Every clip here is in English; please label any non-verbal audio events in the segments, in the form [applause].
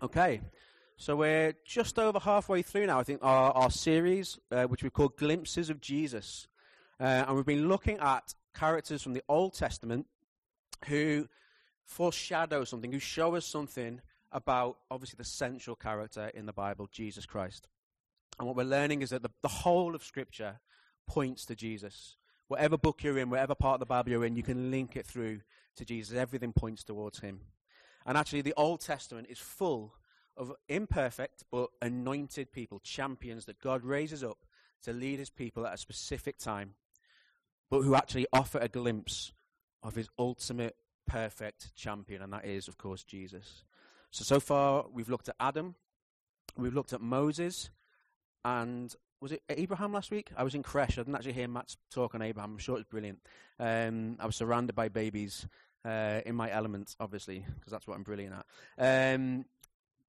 Okay, so we're just over halfway through now, I think, our, our series, uh, which we call Glimpses of Jesus. Uh, and we've been looking at characters from the Old Testament who foreshadow something, who show us something about, obviously, the central character in the Bible, Jesus Christ. And what we're learning is that the, the whole of Scripture points to Jesus. Whatever book you're in, whatever part of the Bible you're in, you can link it through to Jesus. Everything points towards him. And actually, the Old Testament is full of imperfect but anointed people, champions that God raises up to lead his people at a specific time, but who actually offer a glimpse of his ultimate perfect champion, and that is, of course, Jesus. So, so far, we've looked at Adam, we've looked at Moses, and was it Abraham last week? I was in Creche. I didn't actually hear Matt's talk on Abraham. I'm sure it was brilliant. Um, I was surrounded by babies uh, in my element, obviously, because that's what I'm brilliant at. Um,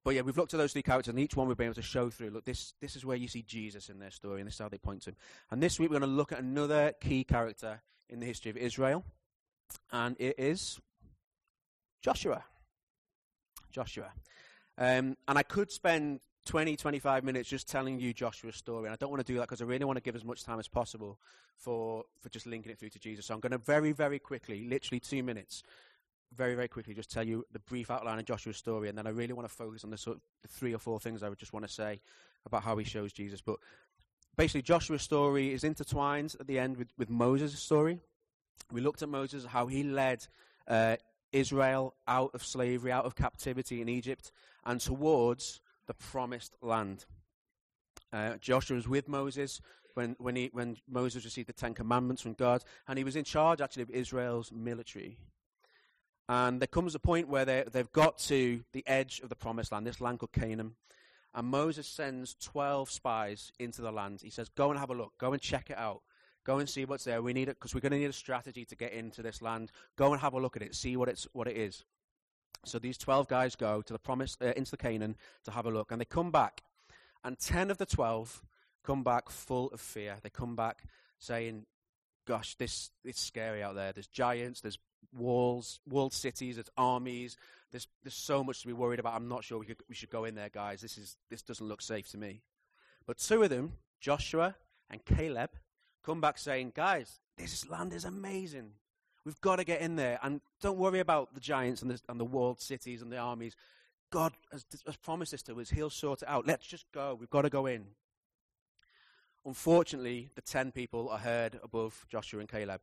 but yeah, we've looked at those three characters, and each one we've been able to show through. Look, this this is where you see Jesus in their story, and this is how they point to him. And this week we're going to look at another key character in the history of Israel, and it is Joshua. Joshua. Um, and I could spend 20, 25 minutes just telling you Joshua's story, and I don't want to do that because I really want to give as much time as possible for, for just linking it through to Jesus. So I'm going to very, very quickly, literally two minutes, very, very quickly just tell you the brief outline of Joshua's story, and then I really want to focus on the, sort of, the three or four things I would just want to say about how he shows Jesus. But basically, Joshua's story is intertwined at the end with, with Moses' story. We looked at Moses, how he led uh, Israel out of slavery, out of captivity in Egypt, and towards the promised land. Uh, Joshua was with Moses when, when, he, when Moses received the Ten Commandments from God, and he was in charge actually of Israel's military. And there comes a point where they've got to the edge of the promised land, this land called Canaan. And Moses sends 12 spies into the land. He says, Go and have a look, go and check it out. Go and see what's there. We need it because we're going to need a strategy to get into this land. Go and have a look at it, see what it's what it is. So these 12 guys go to the promise uh, into the Canaan to have a look and they come back and 10 of the 12 come back full of fear. They come back saying, "Gosh, this it's scary out there. There's giants, there's walls, walled cities, there's armies. There's there's so much to be worried about. I'm not sure we could, we should go in there, guys. This is this doesn't look safe to me." But two of them, Joshua and Caleb, come back saying, Guys, this land is amazing. We've got to get in there. And don't worry about the giants and the, and the walled cities and the armies. God has, has promised this to us. He'll sort it out. Let's just go. We've got to go in. Unfortunately, the 10 people are heard above Joshua and Caleb.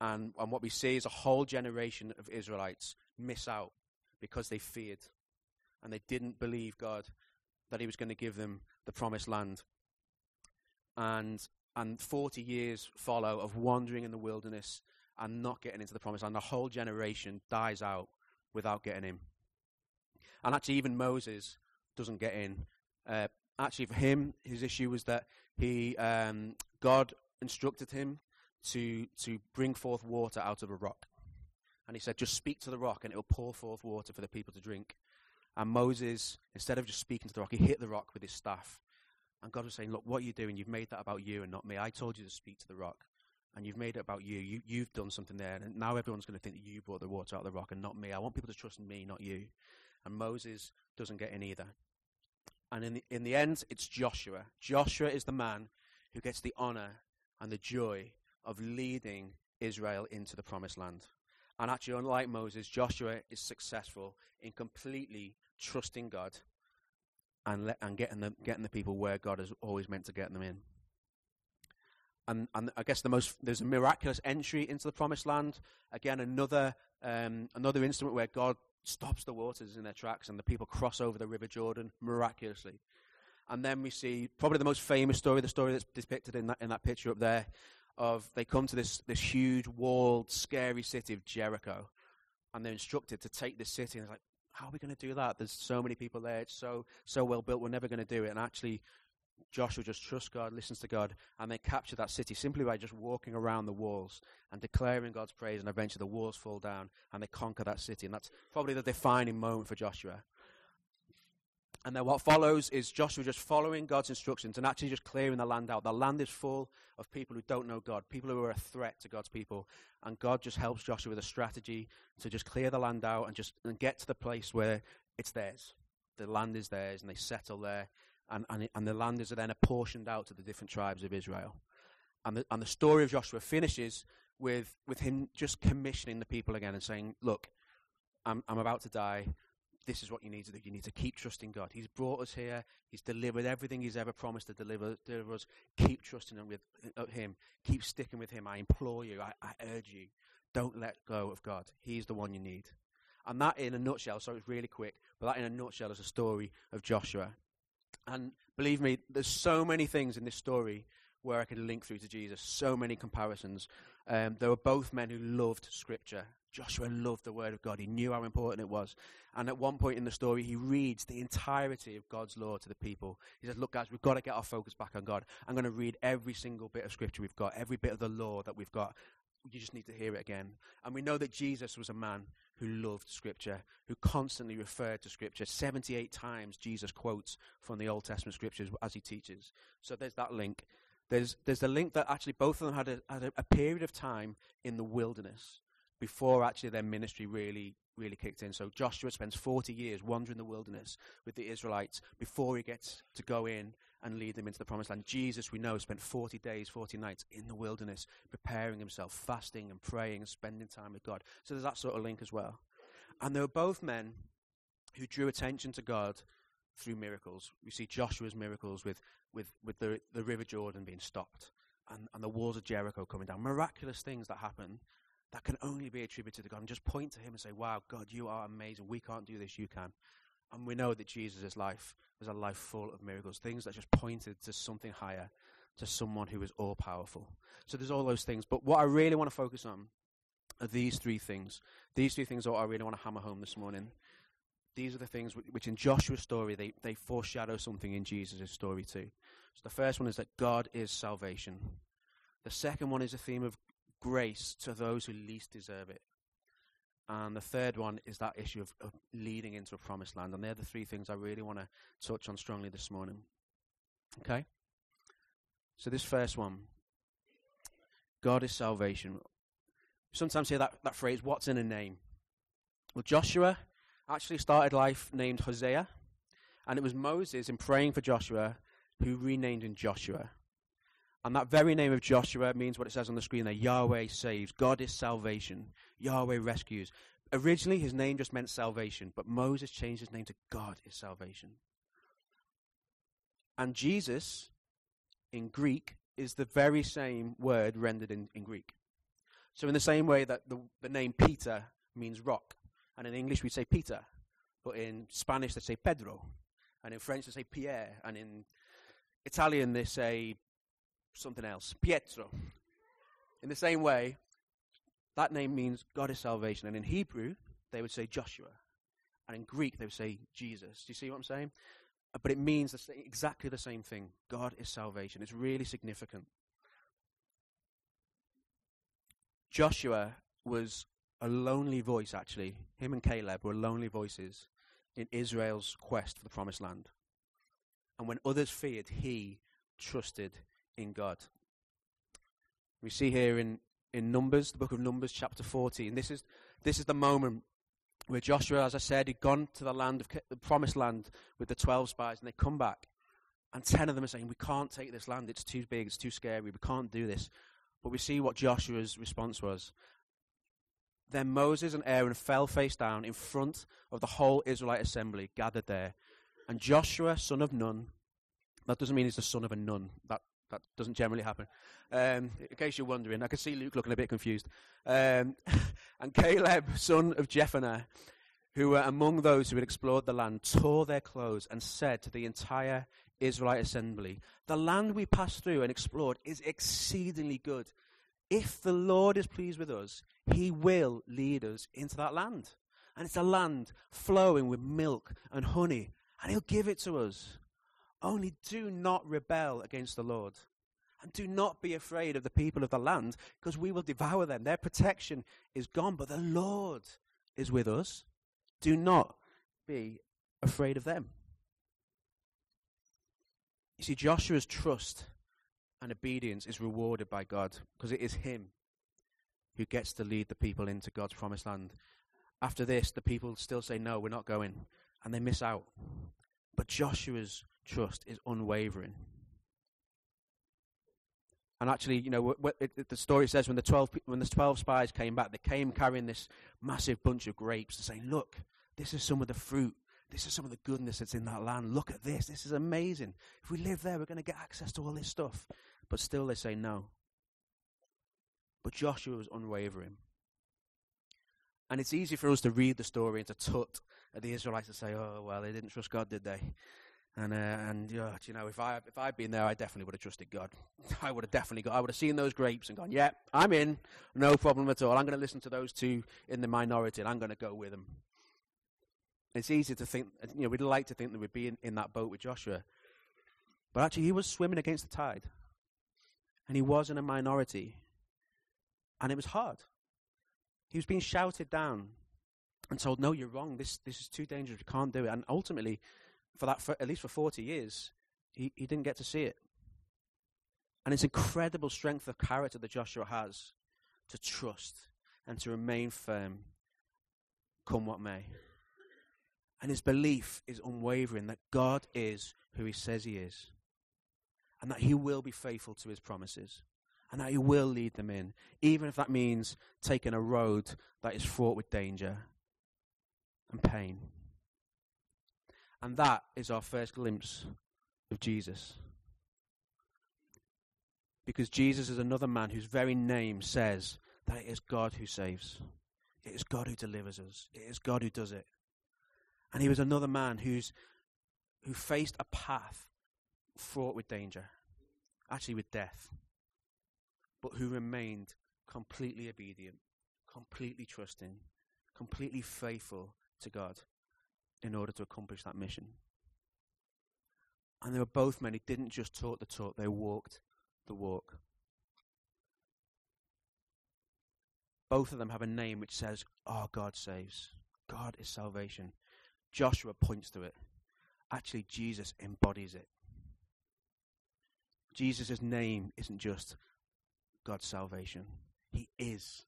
And, and what we see is a whole generation of Israelites miss out because they feared and they didn't believe God that He was going to give them the promised land. And and 40 years follow of wandering in the wilderness and not getting into the promised land. The whole generation dies out without getting in. And actually, even Moses doesn't get in. Uh, actually, for him, his issue was that he, um, God instructed him to, to bring forth water out of a rock. And he said, just speak to the rock and it will pour forth water for the people to drink. And Moses, instead of just speaking to the rock, he hit the rock with his staff and God was saying, Look, what are you doing? You've made that about you and not me. I told you to speak to the rock, and you've made it about you. you you've done something there, and now everyone's going to think that you brought the water out of the rock and not me. I want people to trust me, not you. And Moses doesn't get in either. And in the, in the end, it's Joshua. Joshua is the man who gets the honor and the joy of leading Israel into the promised land. And actually, unlike Moses, Joshua is successful in completely trusting God and, and getting, the, getting the people where God has always meant to get them in. And, and I guess the most there's a miraculous entry into the promised land. Again, another um, another instrument where God stops the waters in their tracks and the people cross over the River Jordan miraculously. And then we see probably the most famous story, the story that's depicted in that in that picture up there, of they come to this this huge walled, scary city of Jericho, and they're instructed to take this city. And it's like, how are we going to do that? There's so many people there. It's so so well built. We're never going to do it. And actually, Joshua just trusts God, listens to God, and they capture that city simply by just walking around the walls and declaring God's praise. And eventually, the walls fall down and they conquer that city. And that's probably the defining moment for Joshua. And then what follows is Joshua just following God's instructions and actually just clearing the land out. The land is full of people who don't know God, people who are a threat to God's people. And God just helps Joshua with a strategy to just clear the land out and just and get to the place where it's theirs. the land is theirs, and they settle there, and, and, and the land is then apportioned out to the different tribes of Israel. And the, and the story of Joshua finishes with, with him just commissioning the people again and saying, Look, I'm, I'm about to die. This is what you need to do. You need to keep trusting God. He's brought us here. He's delivered everything He's ever promised to deliver, deliver us. Keep trusting him, with, uh, Him. Keep sticking with Him. I implore you. I, I urge you. Don't let go of God. He's the one you need. And that, in a nutshell, so it's really quick, but that, in a nutshell, is a story of Joshua. And believe me, there's so many things in this story where I could link through to Jesus, so many comparisons. Um, there were both men who loved Scripture. Joshua loved the Word of God. He knew how important it was. And at one point in the story, he reads the entirety of God's law to the people. He says, Look, guys, we've got to get our focus back on God. I'm going to read every single bit of Scripture we've got, every bit of the law that we've got. You just need to hear it again. And we know that Jesus was a man who loved Scripture, who constantly referred to Scripture. 78 times Jesus quotes from the Old Testament Scriptures as he teaches. So there's that link. There's, there's the link that actually both of them had, a, had a, a period of time in the wilderness before actually their ministry really really kicked in. So Joshua spends 40 years wandering the wilderness with the Israelites before he gets to go in and lead them into the promised land. Jesus, we know, spent 40 days, 40 nights in the wilderness preparing himself, fasting and praying and spending time with God. So there's that sort of link as well. And they were both men who drew attention to God through miracles. We see Joshua's miracles with, with, with the, the River Jordan being stopped and, and the walls of Jericho coming down. Miraculous things that happen that can only be attributed to God. And just point to Him and say, Wow, God, you are amazing. We can't do this, you can. And we know that Jesus' life was a life full of miracles, things that just pointed to something higher, to someone who is all powerful. So there's all those things. But what I really want to focus on are these three things. These three things are what I really want to hammer home this morning. These are the things which, in Joshua's story, they, they foreshadow something in Jesus' story too. So the first one is that God is salvation. The second one is a theme of grace to those who least deserve it. And the third one is that issue of, of leading into a promised land. And they're the three things I really want to touch on strongly this morning. Okay? So, this first one God is salvation. Sometimes hear that, that phrase, what's in a name? Well, Joshua actually started life named Hosea, and it was Moses, in praying for Joshua, who renamed him Joshua. And that very name of Joshua means what it says on the screen there Yahweh saves. God is salvation. Yahweh rescues. Originally, his name just meant salvation, but Moses changed his name to God is salvation. And Jesus, in Greek, is the very same word rendered in, in Greek. So, in the same way that the, the name Peter means rock, and in English we say Peter, but in Spanish they say Pedro, and in French they say Pierre, and in Italian they say something else. Pietro. In the same way, that name means God is salvation. And in Hebrew, they would say Joshua. And in Greek, they would say Jesus. Do you see what I'm saying? Uh, but it means exactly the same thing. God is salvation. It's really significant. Joshua was a lonely voice, actually. Him and Caleb were lonely voices in Israel's quest for the promised land. And when others feared, he trusted in God. We see here in, in Numbers, the book of Numbers, chapter 14. This is, this is the moment where Joshua, as I said, he'd gone to the land of the promised land with the 12 spies, and they come back, and 10 of them are saying, We can't take this land. It's too big. It's too scary. We can't do this. But we see what Joshua's response was. Then Moses and Aaron fell face down in front of the whole Israelite assembly gathered there. And Joshua, son of Nun, that doesn't mean he's the son of a nun. That that doesn't generally happen. Um, in case you're wondering, I can see Luke looking a bit confused. Um, [laughs] and Caleb, son of Jephunneh, who were among those who had explored the land, tore their clothes and said to the entire Israelite assembly, The land we passed through and explored is exceedingly good. If the Lord is pleased with us, he will lead us into that land. And it's a land flowing with milk and honey, and he'll give it to us. Only do not rebel against the Lord. And do not be afraid of the people of the land, because we will devour them. Their protection is gone, but the Lord is with us. Do not be afraid of them. You see, Joshua's trust and obedience is rewarded by God because it is him who gets to lead the people into God's promised land. After this, the people still say, No, we're not going, and they miss out. But Joshua's trust is unwavering. And actually, you know, what, what it, the story says when the 12, when the 12 spies came back, they came carrying this massive bunch of grapes and saying, Look, this is some of the fruit. This is some of the goodness that's in that land. Look at this. This is amazing. If we live there, we're going to get access to all this stuff. But still, they say no. But Joshua was unwavering. And it's easy for us to read the story and to tut at the Israelites and say, oh, well, they didn't trust God, did they? And, uh, and uh, you know, if, I, if I'd been there, I definitely would have trusted God. [laughs] I would have definitely got, I would have seen those grapes and gone, yeah, I'm in, no problem at all. I'm going to listen to those two in the minority and I'm going to go with them. It's easy to think, you know, we'd like to think that we'd be in, in that boat with Joshua. But actually, he was swimming against the tide. And he was in a minority. And it was hard. He was being shouted down and told, "No, you're wrong. This this is too dangerous. We can't do it." And ultimately, for that, for, at least for 40 years, he, he didn't get to see it. And it's incredible strength of character that Joshua has to trust and to remain firm, come what may. And his belief is unwavering that God is who he says he is, and that he will be faithful to his promises and that He will lead them in, even if that means taking a road that is fraught with danger and pain. And that is our first glimpse of Jesus. Because Jesus is another man whose very name says that it is God who saves. It is God who delivers us. It is God who does it. And he was another man who's, who faced a path fraught with danger, actually with death but who remained completely obedient, completely trusting, completely faithful to God in order to accomplish that mission. And they were both men who didn't just talk the talk, they walked the walk. Both of them have a name which says, Oh, God saves. God is salvation. Joshua points to it. Actually, Jesus embodies it. Jesus' name isn't just God's salvation. He is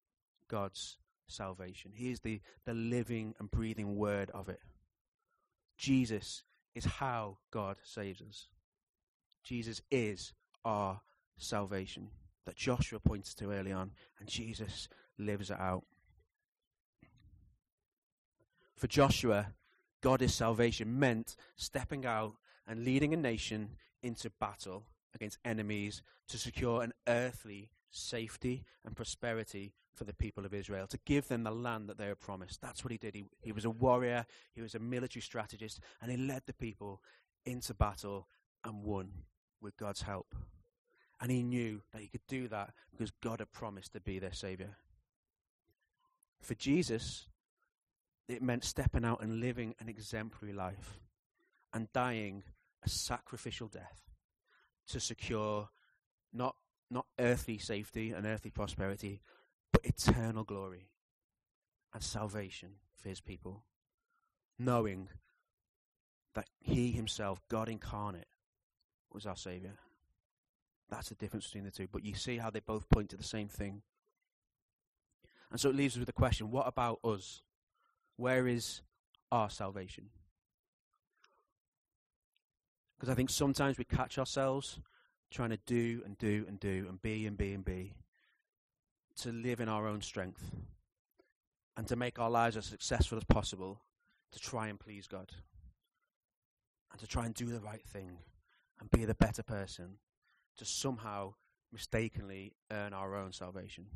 God's salvation. He is the, the living and breathing word of it. Jesus is how God saves us. Jesus is our salvation that Joshua points to early on, and Jesus lives it out. For Joshua, God is salvation meant stepping out and leading a nation into battle against enemies to secure an earthly safety and prosperity for the people of Israel, to give them the land that they were promised. That's what he did. He, he was a warrior, he was a military strategist, and he led the people into battle and won with God's help. And he knew that he could do that because God had promised to be their Savior. For Jesus, it meant stepping out and living an exemplary life and dying a sacrificial death to secure not not earthly safety and earthly prosperity, but eternal glory and salvation for his people. Knowing that he himself, God incarnate, was our Savior. That's the difference between the two. But you see how they both point to the same thing. And so it leaves us with the question what about us? Where is our salvation? Because I think sometimes we catch ourselves trying to do and do and do and be and be and be to live in our own strength and to make our lives as successful as possible to try and please God and to try and do the right thing and be the better person to somehow mistakenly earn our own salvation.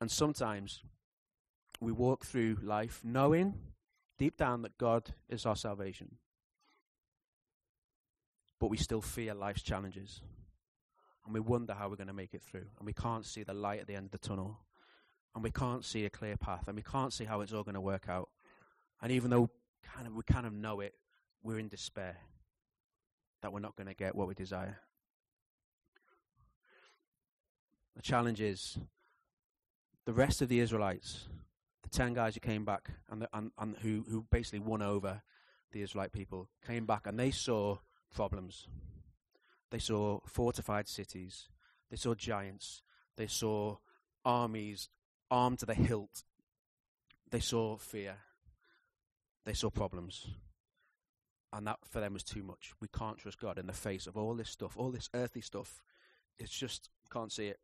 And sometimes we walk through life knowing deep down that God is our salvation but we still fear life's challenges. And we wonder how we're going to make it through. And we can't see the light at the end of the tunnel. And we can't see a clear path. And we can't see how it's all going to work out. And even though kind of, we kind of know it, we're in despair that we're not going to get what we desire. The challenge is the rest of the Israelites, the 10 guys who came back and, the, and, and who, who basically won over the Israelite people, came back and they saw problems. They saw fortified cities. They saw giants. They saw armies armed to the hilt. They saw fear. they saw problems. And that for them was too much. We can't trust God in the face of all this stuff, all this earthly stuff. It's just, can't see it.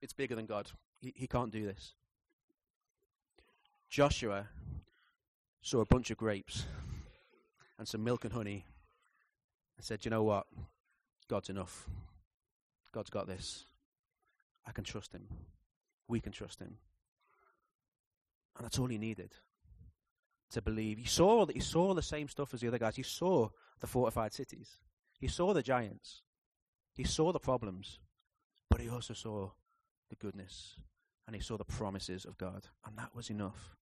It's bigger than God. He, he can't do this. Joshua saw a bunch of grapes and some milk and honey and said, You know what? God's enough. God's got this. I can trust him. We can trust him. And that's all he needed to believe. He saw that he saw the same stuff as the other guys. He saw the fortified cities. He saw the giants. He saw the problems. But he also saw the goodness. And he saw the promises of God. And that was enough.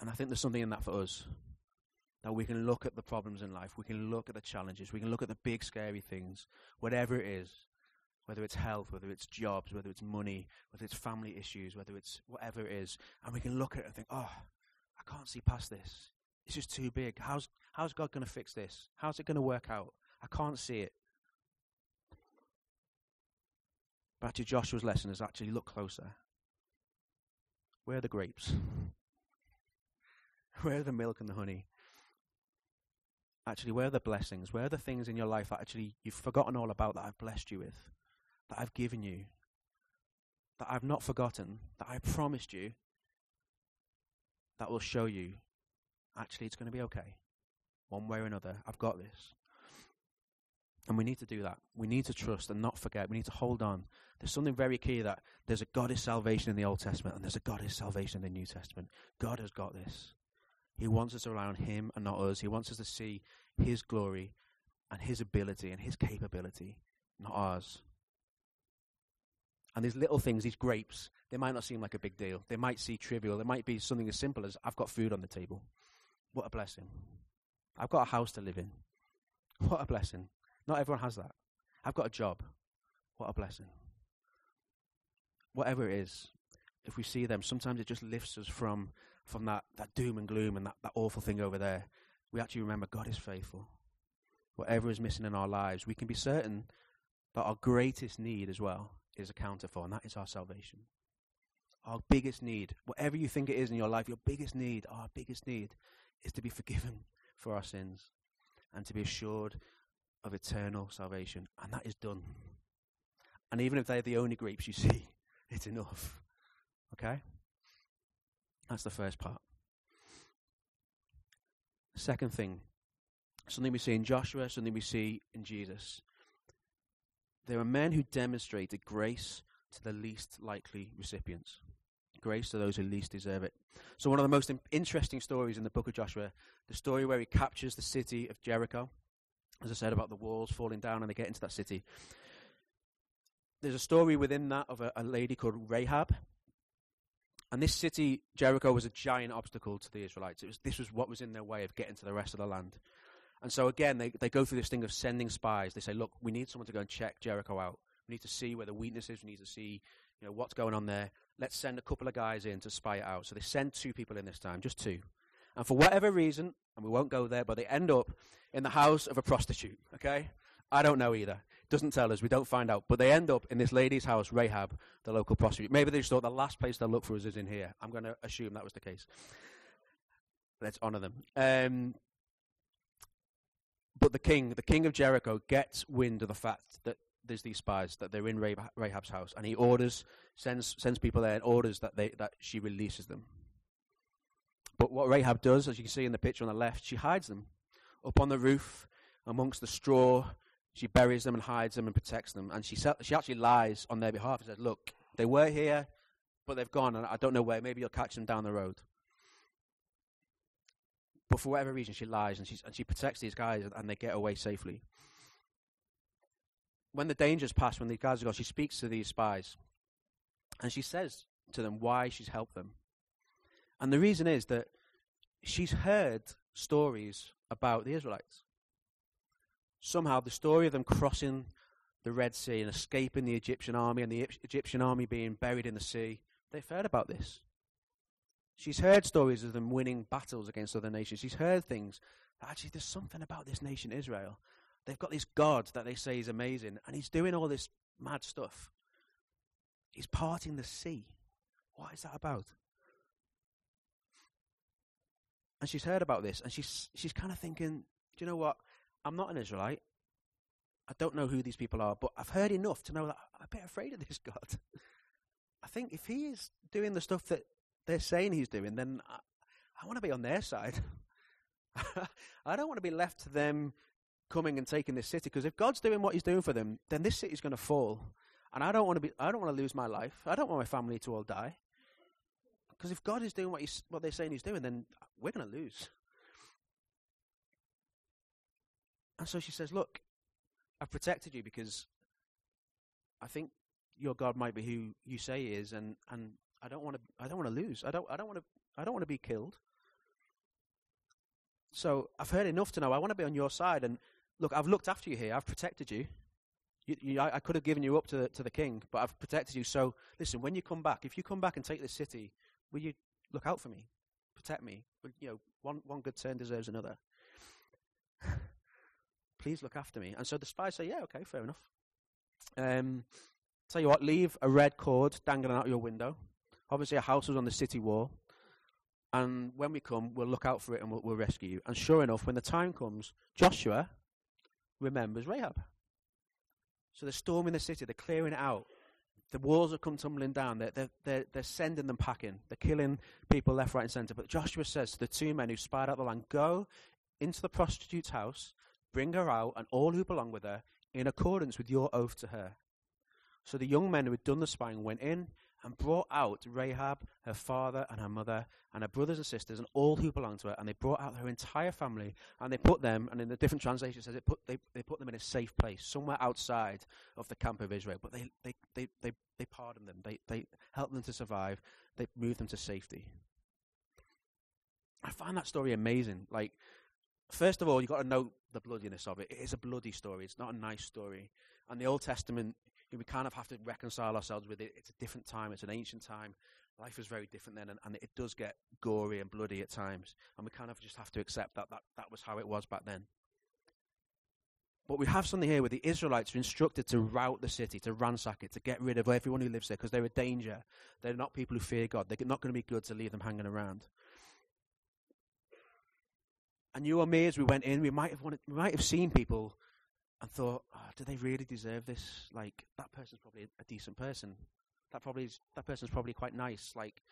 And I think there's something in that for us. That we can look at the problems in life, we can look at the challenges, we can look at the big scary things, whatever it is, whether it's health, whether it's jobs, whether it's money, whether it's family issues, whether it's whatever it is, and we can look at it and think, oh, I can't see past this. It's just too big. How's, how's God going to fix this? How's it going to work out? I can't see it. But actually, Joshua's lesson is actually look closer. Where are the grapes? [laughs] Where are the milk and the honey? Actually, where are the blessings? Where are the things in your life that actually you've forgotten all about that I've blessed you with, that I've given you, that I've not forgotten, that I promised you, that will show you actually it's going to be okay. One way or another, I've got this. And we need to do that. We need to trust and not forget. We need to hold on. There's something very key that there's a God is salvation in the Old Testament and there's a God is salvation in the New Testament. God has got this. He wants us to rely on Him and not us. He wants us to see His glory and His ability and His capability, not ours. And these little things, these grapes, they might not seem like a big deal. They might seem trivial. They might be something as simple as I've got food on the table. What a blessing. I've got a house to live in. [laughs] What a blessing. Not everyone has that. I've got a job. What a blessing. Whatever it is, if we see them, sometimes it just lifts us from from that, that doom and gloom and that, that awful thing over there, we actually remember God is faithful. Whatever is missing in our lives, we can be certain that our greatest need as well is accounted for, and that is our salvation. Our biggest need, whatever you think it is in your life, your biggest need, our biggest need, is to be forgiven for our sins and to be assured of eternal salvation. And that is done. And even if they're the only grapes you [laughs] see, it's enough. Okay? That's the first part. Second thing, something we see in Joshua, something we see in Jesus. There are men who demonstrated grace to the least likely recipients. Grace to those who least deserve it. So, one of the most interesting stories in the book of Joshua, the story where he captures the city of Jericho, as I said about the walls falling down and they get into that city. There's a story within that of a, a lady called Rahab, and this city, Jericho, was a giant obstacle to the Israelites. Was, this was what was in their way of getting to the rest of the land. And so, again, they, they go through this thing of sending spies. They say, look, we need someone to go and check Jericho out. We need to see where the weakness is. We need to see you know, what's going on there. Let's send a couple of guys in to spy it out. So they send two people in this time, just two. And for whatever reason, and we won't go there, but they end up in the house of a prostitute, okay? I don't know either. Doesn't tell us. We don't find out. But they end up in this lady's house, Rahab, the local prostitute. Maybe they just thought the last place they'll look for us is in here. I'm going to assume that was the case. Let's honor them. Um, but the king, the king of Jericho, gets wind of the fact that there's these spies that they're in Rahab's house, and he orders, sends sends people there, and orders that they that she releases them. But what Rahab does, as you can see in the picture on the left, she hides them up on the roof amongst the straw she buries them and hides them and protects them. And she, she actually lies on their behalf and says, Look, they were here, but they've gone, and I don't know where. Maybe you'll catch them down the road. But for whatever reason, she lies and, and she protects these guys, and they get away safely. When the dangers pass, when these guys are gone, she speaks to these spies. And she says to them why she's helped them. And the reason is that she's heard stories about the Israelites somehow the story of them crossing the Red Sea and escaping the Egyptian army and the Egyptian army being buried in the sea, they've heard about this. She's heard stories of them winning battles against other nations. She's heard things. Actually, there's something about this nation, Israel. They've got this God that they say is amazing, and he's doing all this mad stuff. He's parting the sea. What is that about? and she's heard about this, and she's she's kind of thinking, do you know what? I'm not an Israelite. I don't know who these people are, but I've heard enough to know that I'm a bit afraid of this [laughs] God. I think if he is doing the stuff that they're saying he's doing, then I, I want to be on their side. [laughs] I don't want to be left to them coming and taking this city because if God's doing what he's doing for them, then this city's going to fall. And I don't want to be I don't want to lose my life. I don't want my family to all die. Because if God is doing what he's what they're saying he's doing, then we're going to lose. And so she says, "Look, I've protected you because I think your God might be who you say he is, and, and I don't want to I don't want to lose. I don't I don't want to I don't want to be killed. So I've heard enough to know I want to be on your side. And look, I've looked after you here. I've protected you. you, you I, I, could have given you up to the, to the king, but I've protected you. So listen, when you come back, if you come back and take this city, will you look out for me, protect me? You know, one one good turn deserves another. Please look after me. And so the spies say, yeah, okay, fair enough. Um, tell you what, leave a red cord dangling out your window. Obviously, a house was on the city wall. And when we come, we'll look out for it and we'll, we'll rescue you. And sure enough, when the time comes, Joshua remembers Rahab. So they're storming the city, they're clearing it out. The walls have come tumbling down. They're, they're, they're, they're sending them packing. They're killing people left, right, and centre. But Joshua says to the two men who spied out the land, Go into the prostitute's house, bring her out, and all who belong with her, in accordance with your oath to her. So the young men who had done the spying went in and brought out Rahab, her father and her mother, and her brothers and sisters, and all who belonged to her, and they brought out her entire family, and they put them, and in the different translations says it put they, they put them in a safe place, somewhere outside of the camp of Israel. But they they, they, they, they pardoned them, they they helped them to survive, they moved them to safety. I find that story amazing. Like first of all, you've got to know the bloodiness of it. It is a bloody story. It's not a nice story. And the Old Testament we kind of have to reconcile ourselves with it. It's a different time. It's an ancient time. Life was very different then, and, and it does get gory and bloody at times. And we kind of just have to accept that, that that was how it was back then. But we have something here where the Israelites are instructed to rout the city, to ransack it, to get rid of everyone who lives there because they're a danger. They're not people who fear God. They're not going to be good to leave them hanging around. And you or me, as we went in, we might have wanted, we might have seen people and thought, oh, do they really deserve this? Like that person's probably a decent person. That probably is, that person's probably quite nice. Like,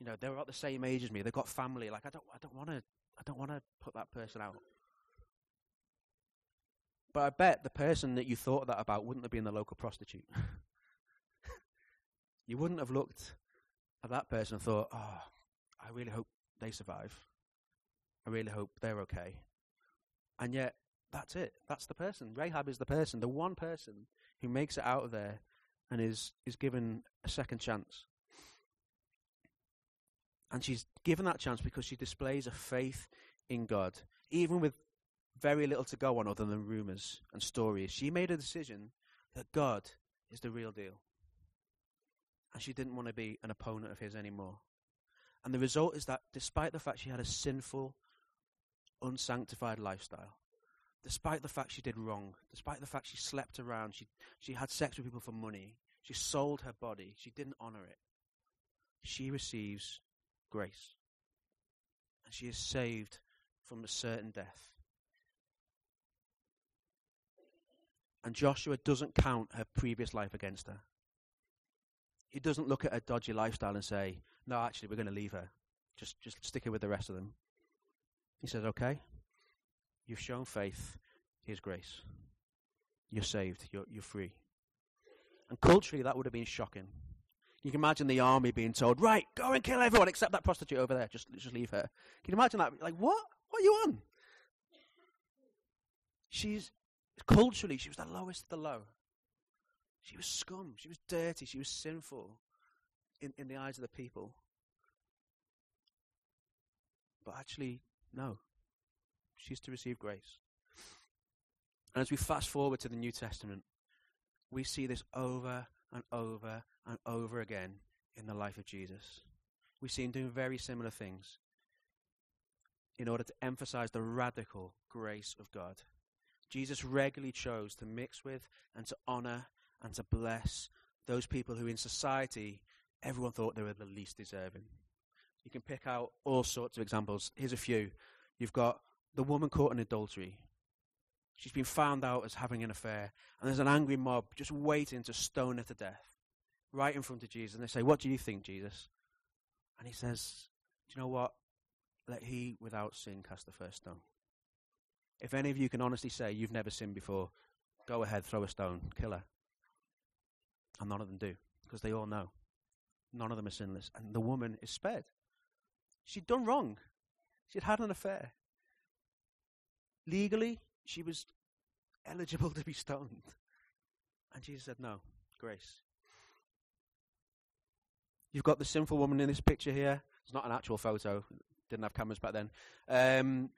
you know, they're about the same age as me. They've got family. Like, I don't, I don't want to, I don't want to put that person out. But I bet the person that you thought that about wouldn't have been the local prostitute. [laughs] you wouldn't have looked at that person and thought, oh, I really hope they survive. I really hope they're okay. And yet, that's it. That's the person. Rahab is the person, the one person who makes it out of there and is, is given a second chance. And she's given that chance because she displays a faith in God, even with very little to go on other than rumors and stories. She made a decision that God is the real deal. And she didn't want to be an opponent of his anymore. And the result is that despite the fact she had a sinful, unsanctified lifestyle, despite the fact she did wrong, despite the fact she slept around, she, she had sex with people for money, she sold her body, she didn't honor it, she receives grace. And she is saved from a certain death. And Joshua doesn't count her previous life against her. He doesn't look at her dodgy lifestyle and say, No, actually, we're going to leave her. Just, just stick her with the rest of them. He says, Okay, You've shown faith. Here's grace. You're saved. You're, you're free. And culturally, that would have been shocking. You can imagine the army being told, right, go and kill everyone except that prostitute over there. Just, just leave her. Can you imagine that? Like, what? What are you on? She's, culturally, she was the lowest of the low. She was scum. She was dirty. She was sinful in, in the eyes of the people. But actually, no she's to receive grace. And as we fast forward to the New Testament, we see this over and over and over again in the life of Jesus. We see him doing very similar things in order to emphasize the radical grace of God. Jesus regularly chose to mix with and to honor and to bless those people who in society everyone thought they were the least deserving. You can pick out all sorts of examples. Here's a few. You've got the woman caught in adultery. She's been found out as having an affair, and there's an angry mob just waiting to stone her to death right in front of Jesus. And they say, What do you think, Jesus? And he says, Do you know what? Let he without sin cast the first stone. If any of you can honestly say you've never sinned before, go ahead, throw a stone, kill her. And none of them do, because they all know. None of them are sinless. And the woman is spared. She'd done wrong. She'd had an affair. Legally, she was eligible to be stoned. And Jesus said, No, grace. You've got the sinful woman in this picture here. It's not an actual photo. Didn't have cameras back then. Um,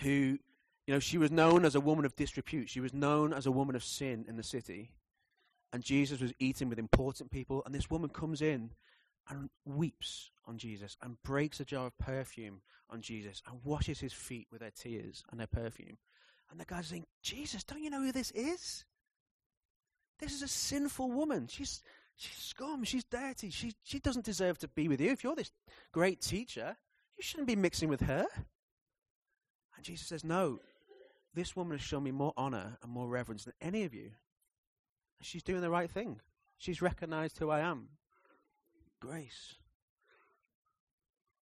who, you know, she was known as a woman of disrepute. She was known as a woman of sin in the city. And Jesus was eating with important people. And this woman comes in and weeps on Jesus and breaks a jar of perfume on Jesus and washes his feet with her tears and her perfume. And the guy's saying, Jesus, don't you know who this is? This is a sinful woman. She's She's scum. She's dirty. She, she doesn't deserve to be with you. If you're this great teacher, you shouldn't be mixing with her. And Jesus says, No, this woman has shown me more honor and more reverence than any of you. She's doing the right thing. She's recognized who I am. Grace.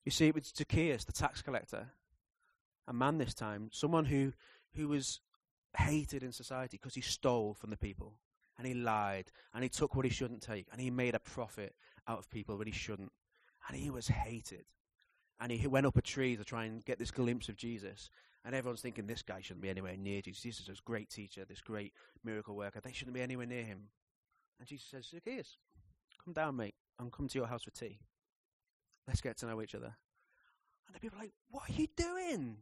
You see, it was Zacchaeus, the tax collector, a man this time, someone who, who was hated in society because he stole from the people and he lied and he took what he shouldn't take and he made a profit out of people that he shouldn't. And he was hated. And he went up a tree to try and get this glimpse of Jesus. And everyone's thinking this guy shouldn't be anywhere near Jesus. Jesus is this great teacher, this great miracle worker. They shouldn't be anywhere near him. And Jesus says, Zacchaeus, come down, mate. I'm coming to your house for tea. Let's get to know each other. And the people are like, What are you doing?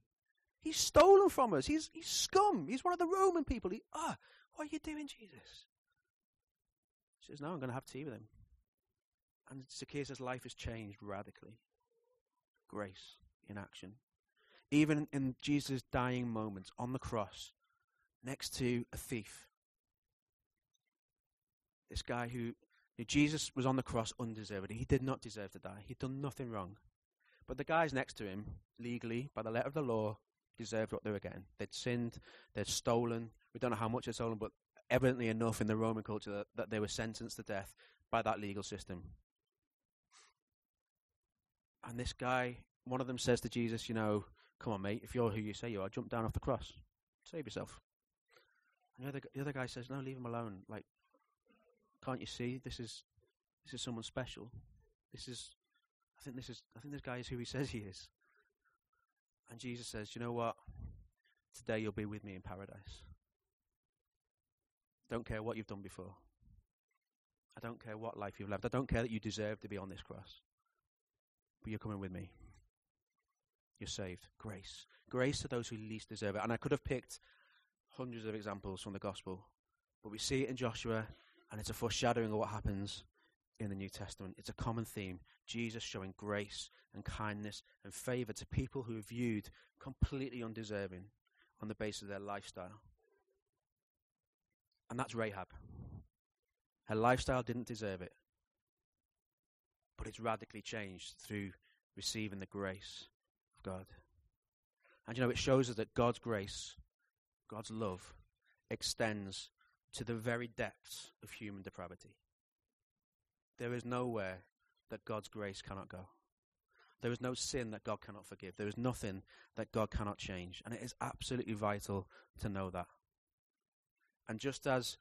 He's stolen from us. He's, he's scum. He's one of the Roman people. He, ah, what are you doing, Jesus? He says, No, I'm going to have tea with him. And Zacchaeus' life has changed radically. Grace in action. Even in Jesus' dying moments on the cross, next to a thief. This guy who, who Jesus was on the cross undeservedly. He did not deserve to die. He'd done nothing wrong. But the guys next to him, legally, by the letter of the law, deserved what they were getting. They'd sinned, they'd stolen. We don't know how much they'd stolen, but evidently enough in the Roman culture that, that they were sentenced to death by that legal system. And this guy, one of them says to Jesus, You know, come on, mate, if you're who you say you are, jump down off the cross. Save yourself. And the other, the other guy says, No, leave him alone. Like, can't you see? This is, this is someone special. This is, I think this is, I think this guy is who he [laughs] says he is. And Jesus says, You know what? Today you'll be with me in paradise. Don't care what you've done before. I don't care what life you've lived. I don't care that you deserve to be on this cross. But you're coming with me. You're saved. Grace. Grace to those who least deserve it. And I could have picked hundreds of examples from the gospel, but we see it in Joshua, and it's a foreshadowing of what happens in the New Testament. It's a common theme. Jesus showing grace and kindness and favor to people who are viewed completely undeserving on the basis of their lifestyle and that's Rahab. Her lifestyle didn't deserve it, but it's radically changed through receiving the grace of God. And you know, it shows us that God's grace, God's love, extends to the very depths of human depravity. There is nowhere that God's grace cannot go. There is no sin that God cannot forgive. There is nothing that God cannot change. And it is absolutely vital to know that. And just as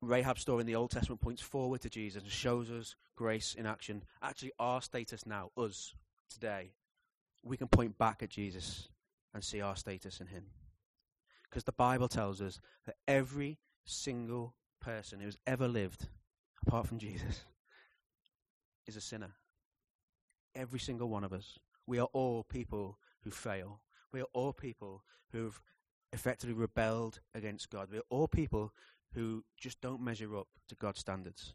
Rahab's story in the Old Testament points forward to Jesus and shows us grace in action, actually, our status now, us, today, we can point back at Jesus and see our status in Him. Because the Bible tells us that every single person who's ever lived, apart from Jesus, [laughs] is a sinner. Every single one of us. We are all people who fail. We are all people who've effectively rebelled against God. We're all people who just don't measure up to God's standards.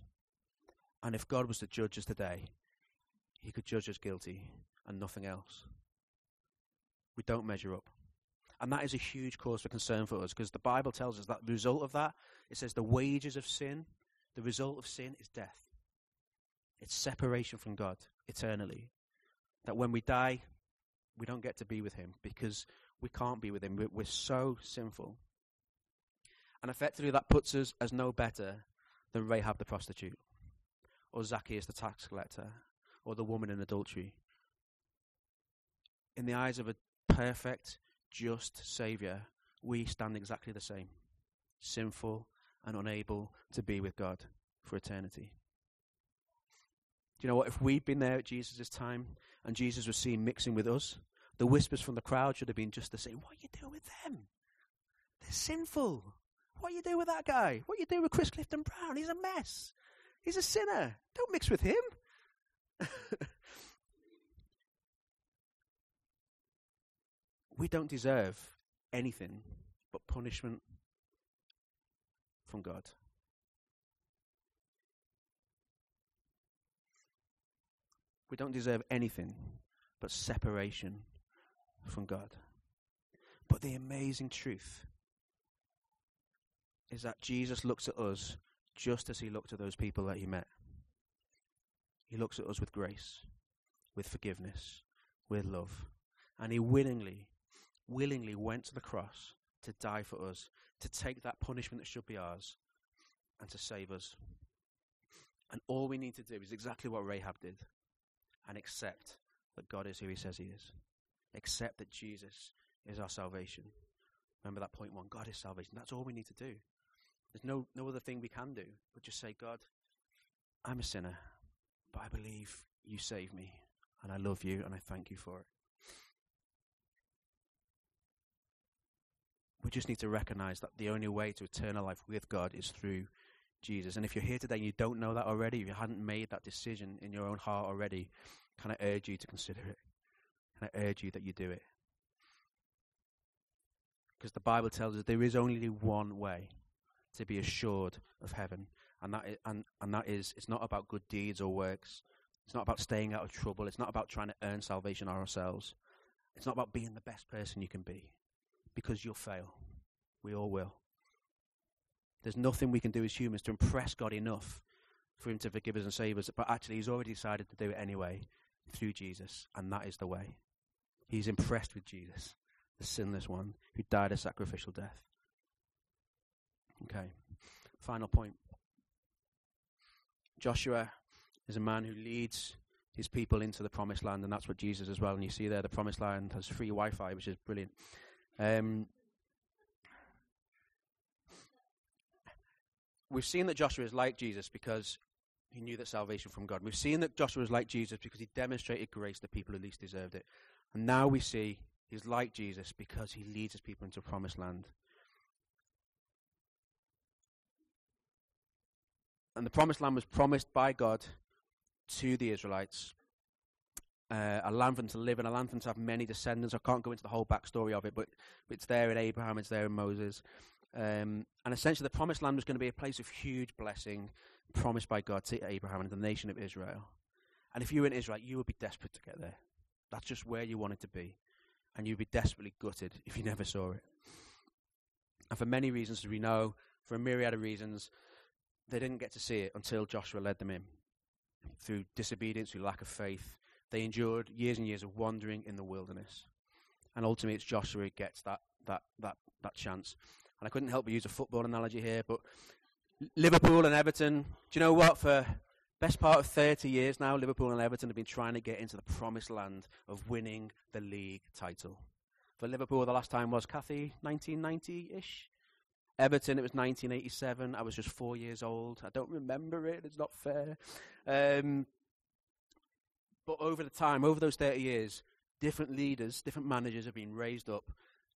And if God was to judge us today, he could judge us guilty and nothing else. We don't measure up. And that is a huge cause for concern for us because the Bible tells us that the result of that, it says the wages of sin, the result of sin is death. It's separation from God eternally. that when we die, we don't get to be with him because we can't be with him. We're, we're so sinful. And effectively, that puts us as no better than Rahab the prostitute, or Zacchaeus the tax collector, or the woman in adultery. In the eyes of a perfect, just Saviour, we stand exactly the same sinful and unable to be with God for eternity. Do you know what? If we'd been there at Jesus' time and Jesus was seen mixing with us, the whispers from the crowd should have been just to say, What are you doing with them? They're sinful. What are you doing with that guy? What are you doing with Chris Clifton Brown? He's a mess. He's a sinner. Don't mix with him. We don't deserve anything but punishment from God. We don't deserve anything but separation from God. But the amazing truth is that Jesus looks at us just as he looked at those people that he met. He looks at us with grace, with forgiveness, with love. And he willingly, willingly went to the cross to die for us, to take that punishment that should be ours, and to save us. And all we need to do is exactly what Rahab did and accept that God is who he says he is. Accept that Jesus is our salvation. Remember that point one God is salvation. That's all we need to do. There's no, no other thing we can do but just say, God, I'm a sinner, but I believe you save me, and I love you, and I thank you for it. We just need to recognize that the only way to eternal life with God is through Jesus. And if you're here today and you don't know that already, if you hadn't made that decision in your own heart already, can I urge you to consider it? Can I urge you that you do it? Because the Bible tells us there is only one way to be assured of heaven, and that is, and, and that is it's not about good deeds or works. It's not about staying out of trouble. It's not about trying to earn salvation ourselves. It's not about being the best person you can be, because you'll fail. We all will. There's nothing we can do as humans to impress God enough for Him to forgive us and save us, but actually, He's already decided to do it anyway through Jesus, and that is the way. He's impressed with Jesus, the sinless one who died a sacrificial death. Okay, final point. Joshua is a man who leads his people into the promised land, and that's what Jesus as well. And you see there, the promised land has free Wi Fi, which is brilliant. Um, we've seen that Joshua is like Jesus because he knew that salvation from God. We've seen that Joshua is like Jesus because he demonstrated grace to people who least deserved it. And now we see he's like Jesus because he leads his people into promised land. And the promised land was promised by God to the Israelites. Uh, a land for them to live in, a land for them to have many descendants. I can't go into the whole backstory of it, but it's there in Abraham, it's there in Moses. Um, and essentially, the promised land was going to be a place of huge blessing promised by God to Abraham and the nation of Israel. And if you were in Israel, you would be desperate to get there. That's just where you wanted to be. And you'd be desperately gutted if you [laughs] never saw it. And for many reasons, as we know, for a myriad of reasons, they didn't get to see it until Joshua led them in. Through disobedience, through lack of faith, they endured years and years of wandering in the wilderness. And ultimately, it's Joshua who gets that, that, that, that chance. And I couldn't help but use a football analogy here, but Liverpool and Everton, do you know what? For best part of 30 years now, Liverpool and Everton have been trying to get into the promised land of winning the league title. For Liverpool, the last time was Kathy, 1990 ish. Everton, it was 1987. I was just four years old. I don't remember it. It's not fair. Um, but over the time, over those 30 years, different leaders, different managers have been raised up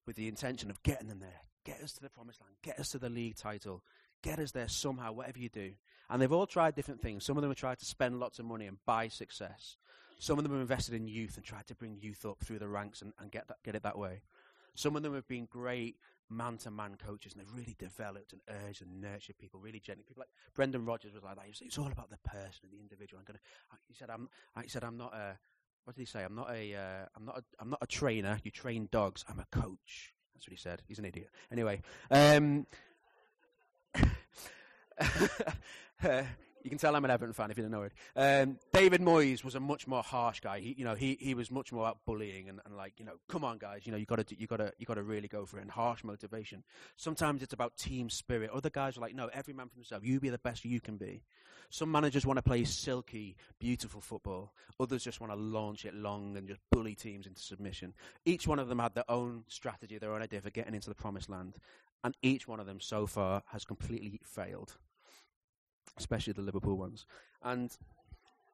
with the intention of getting them there. Get us to the promised land. Get us to the league title. Get us there somehow, whatever you do. And they've all tried different things. Some of them have tried to spend lots of money and buy success. Some of them have invested in youth and tried to bring youth up through the ranks and, and get, that, get it that way. Some of them have been great man to man coaches and they've really developed and urged and nurtured people really gently. People like Brendan Rodgers was like that. It's all about the person and the individual. I'm gonna. He said, "I'm." He said, "I'm not a." What did he say? I'm not a. Uh, I'm not. A, I'm not a trainer. You train dogs. I'm a coach. That's what he said. He's an idiot. Anyway, um, [laughs] You can tell I'm an Everton fan if you don't know it. Um, David Moyes was a much more harsh guy. He, you know, he, he was much more about bullying and, and like, you know, come on guys, you know, you got to you got to you got to really go for it and harsh motivation. Sometimes it's about team spirit. Other guys are like, no, every man for himself. You be the best you can be. Some managers want to play silky, beautiful football. Others just want to launch it long and just bully teams into submission. Each one of them had their own strategy, their own idea for getting into the promised land, and each one of them so far has completely failed especially the Liverpool ones. And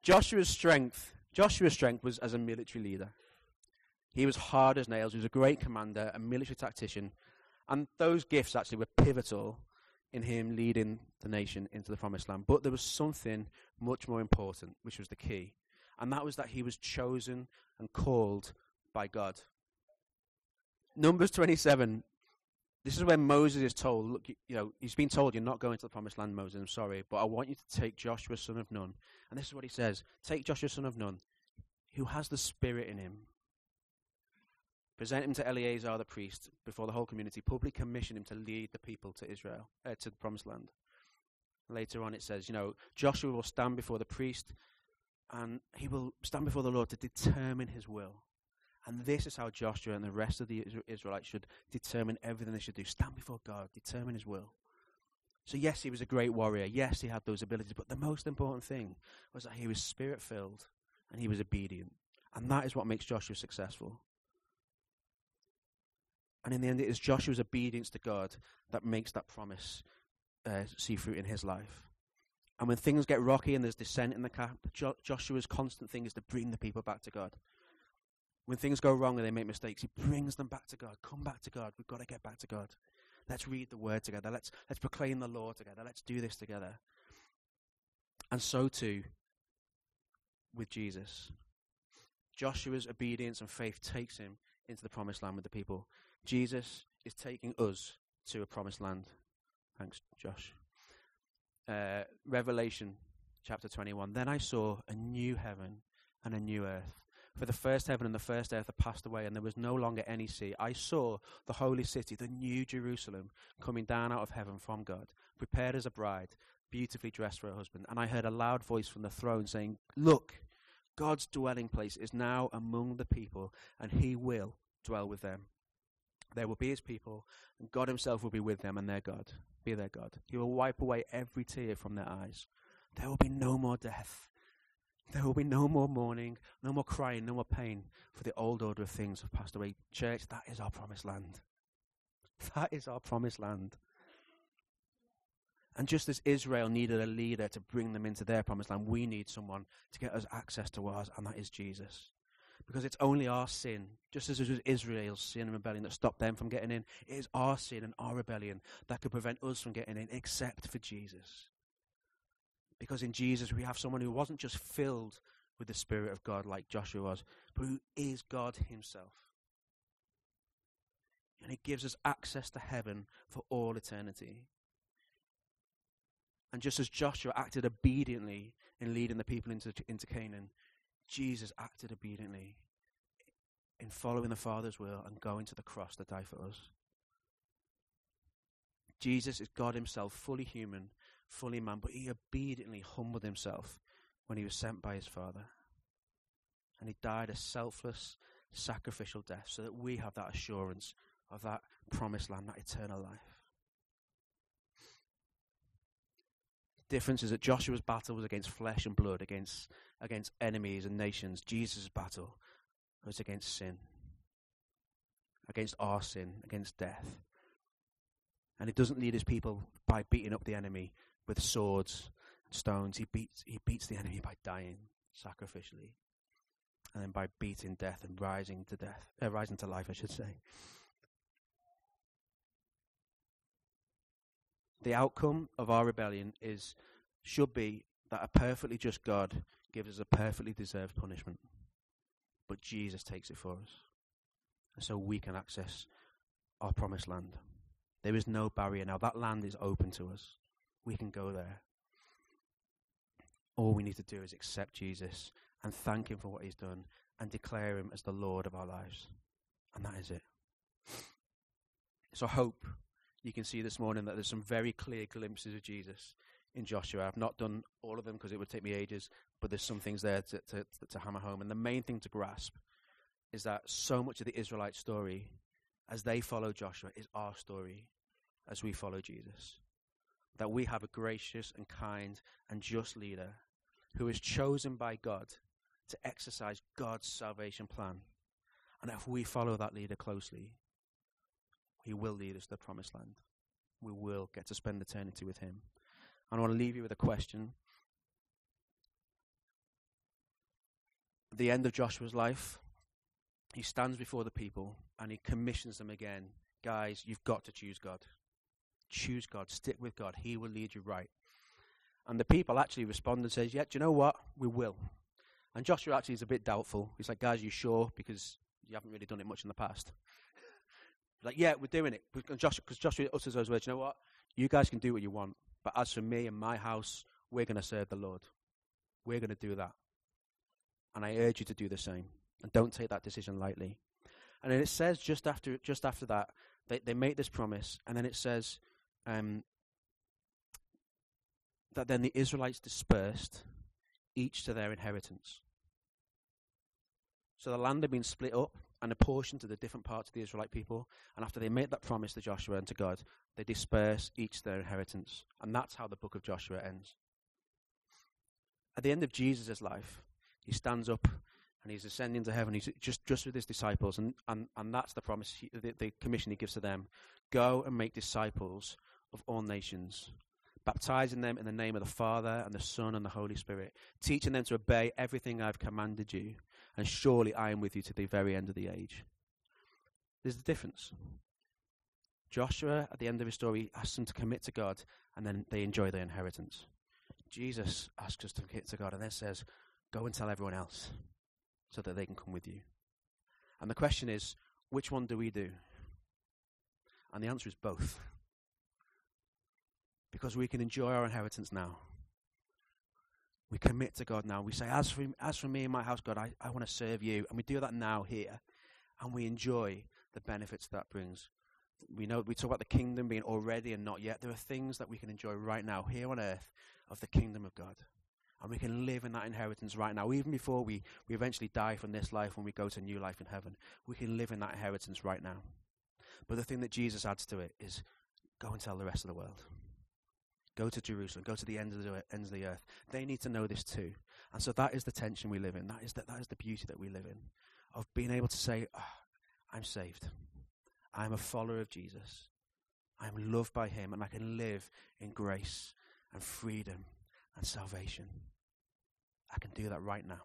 Joshua's strength, Joshua's strength was as a military leader. He was hard as nails. He was a great commander, a military tactician, and those gifts actually were pivotal in him leading the nation into the promised land. But there was something much more important, which was the key, and that was that he was chosen and called by God. Numbers 27 this is when Moses is told, look, you, know, he's been told, you're not going to the promised land, Moses, I'm sorry, but I want you to take Joshua, son of Nun. And this is what he says Take Joshua, son of Nun, who has the Spirit in him. Present him to Eleazar the priest before the whole community. Publicly commission him to lead the people to Israel, uh, to the promised land. Later on, it says, you know, Joshua will stand before the priest and he will stand before the Lord to determine his will. And this is how Joshua and the rest of the Israelites should determine everything they should do. Stand before God, determine his will. So, yes, he was a great warrior. Yes, he had those abilities. But the most important thing was that he was spirit filled and he was obedient. And that is what makes Joshua successful. And in the end, it is Joshua's obedience to God that makes that promise uh, see fruit in his life. And when things get rocky and there's dissent in the camp, jo- Joshua's constant thing is to bring the people back to God when things go wrong and they make mistakes, he brings them back to God. Come back to God. We've got to get back to God. Let's read the word together. Let's let's proclaim the law together. Let's do this together. And so too with Jesus. Joshua's obedience and faith takes him into the promised land with the people. Jesus is taking us to a promised land. Thanks, Josh. Uh, Revelation chapter 21. Then I saw a new heaven and a new earth. For the first heaven and the first earth had passed away, and there was no longer any sea. I saw the holy city, the new Jerusalem, coming down out of heaven from God, prepared as a bride, beautifully dressed for her husband. And I heard a loud voice from the throne saying, Look, God's dwelling place is now among the people, and he will dwell with them. They will be his people, and God himself will be with them, and their God, be their God. He will wipe away every tear from their eyes. There will be no more death there will be no more mourning, no more crying, no more pain, for the old order of things have passed away. Church, that is our promised land. [laughs] That is our promised land. And just as Israel needed a leader to bring them into their promised land, we need someone to get us access to ours, and that is Jesus. Because it's only our sin, just as it was Israel's sin and rebellion that stopped them from getting in, it is our sin and our rebellion that could prevent us from getting in, except for Jesus. Because in Jesus, we have someone who wasn't just filled with the Spirit of God like Joshua was, but who is God Himself. And it gives us access to heaven for all eternity. And just as Joshua acted obediently in leading the people into, into Canaan, Jesus acted obediently in following the Father's will and going to the cross to die for us. Jesus is God Himself, fully human, fully man, but he obediently humbled himself when he was sent by his Father. And he died a selfless, sacrificial death so that we have that assurance of that promised land, that eternal life. The difference is that Joshua's battle was against flesh and blood, against, against enemies and nations. Jesus' battle was against sin, against our sin, against death. And he doesn't lead his people by beating up the enemy, with swords and stones. He beats, he beats the enemy by dying sacrificially, and then by beating death and rising to death, uh, rising to life, I should say. The outcome of our rebellion is should be that a perfectly just God gives us a perfectly deserved punishment, but Jesus takes it for us, and so we can access our promised land. There is no barrier now. That land is open to us we can go there. All we need to do is accept Jesus and thank Him for what He's done and declare Him as the Lord of our lives. And that is it. So, I hope you can see this morning that there's some very clear glimpses of Jesus in Joshua. I've not done all of them because it would take me ages, but there's some things there to, to, to hammer home. And the main thing to grasp is that so much of the Israelite story, as they follow Joshua, is our story as we follow Jesus. That we have a gracious and kind and just leader who is chosen by God to exercise God's salvation plan. And if we follow that leader closely, he will lead us to the promised land. We will get to spend eternity with him. And I want to leave you with a question. At the end of Joshua's life, he stands before the people and he commissions them again. Guys, you've got to choose God. Choose God. Stick with God. He will lead you right. And the people actually respond and says, Yeah, do you know what? We will. And Joshua actually is a bit doubtful. He's like, Guys, you sure? Because you haven't really done it much in the past. [laughs] like, yeah, we're doing it. Because Joshua, utters those words, you know what? You guys can do what you want. But as for me and my house, we're going to serve the Lord. We're going to do that. And I urge you to do the same. And don't take that decision lightly. And then it says just after, just after that, they, they make this promise. And then it says um, that then the Israelites dispersed, each to their inheritance. So the land had been split up and apportioned to the different parts of the Israelite people. And after they made that promise to Joshua and to God, they disperse each their inheritance. And that's how the book of Joshua ends. At the end of Jesus' life, he stands up and he's ascending to heaven. He's just, just with his disciples. And, and, and that's the promise, he, the, the commission he gives to them. Go and make disciples of all nations, baptizing them in the name of the Father and the Son and the Holy Spirit, teaching them to obey everything I've commanded you and surely I am with you to the very end of the age. There's the difference. Joshua, at the end of his story, asks them to commit to God, and then they enjoy their inheritance. Jesus asks us to commit to God, and then says, Go and tell everyone else so that they can come with you. And the question is, which one do we do? And the answer is both. Because we can enjoy our inheritance now. We commit to God now. We say, as for, as for me and my house, God, I, I want to serve you. And we do that now here. And we enjoy the benefits that brings. We know we talk about the kingdom being already and not yet. There are things that we can enjoy right now here on earth of the kingdom of God. And we can live in that inheritance right now. Even before we, we eventually die from this life when we go to new life in heaven, we can live in that inheritance right now. But the thing that Jesus adds to it is go and tell the rest of the world. Go to Jerusalem. Go to the ends of the, ends of the earth. They need to know this too. And so that is the tension we live in. That is the, that is the beauty that we live in. Of being able to say, oh, I'm saved. I'm a follower of Jesus. I'm loved by him and I can live in grace and freedom and salvation. I can do that right now.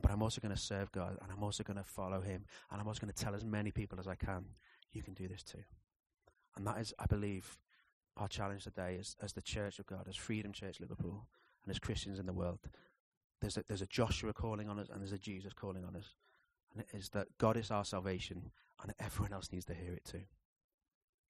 But I'm also going to serve God and I'm also going to follow him and I'm also going to tell as many people as I can, you can do this too. And that is, I believe, our challenge today as, as the Church of God, as Freedom Church Liverpool, and as Christians in the world. There's a, there's a Joshua calling on us, and there's a Jesus calling on us. And it is that God is our salvation, and everyone else needs to hear it too.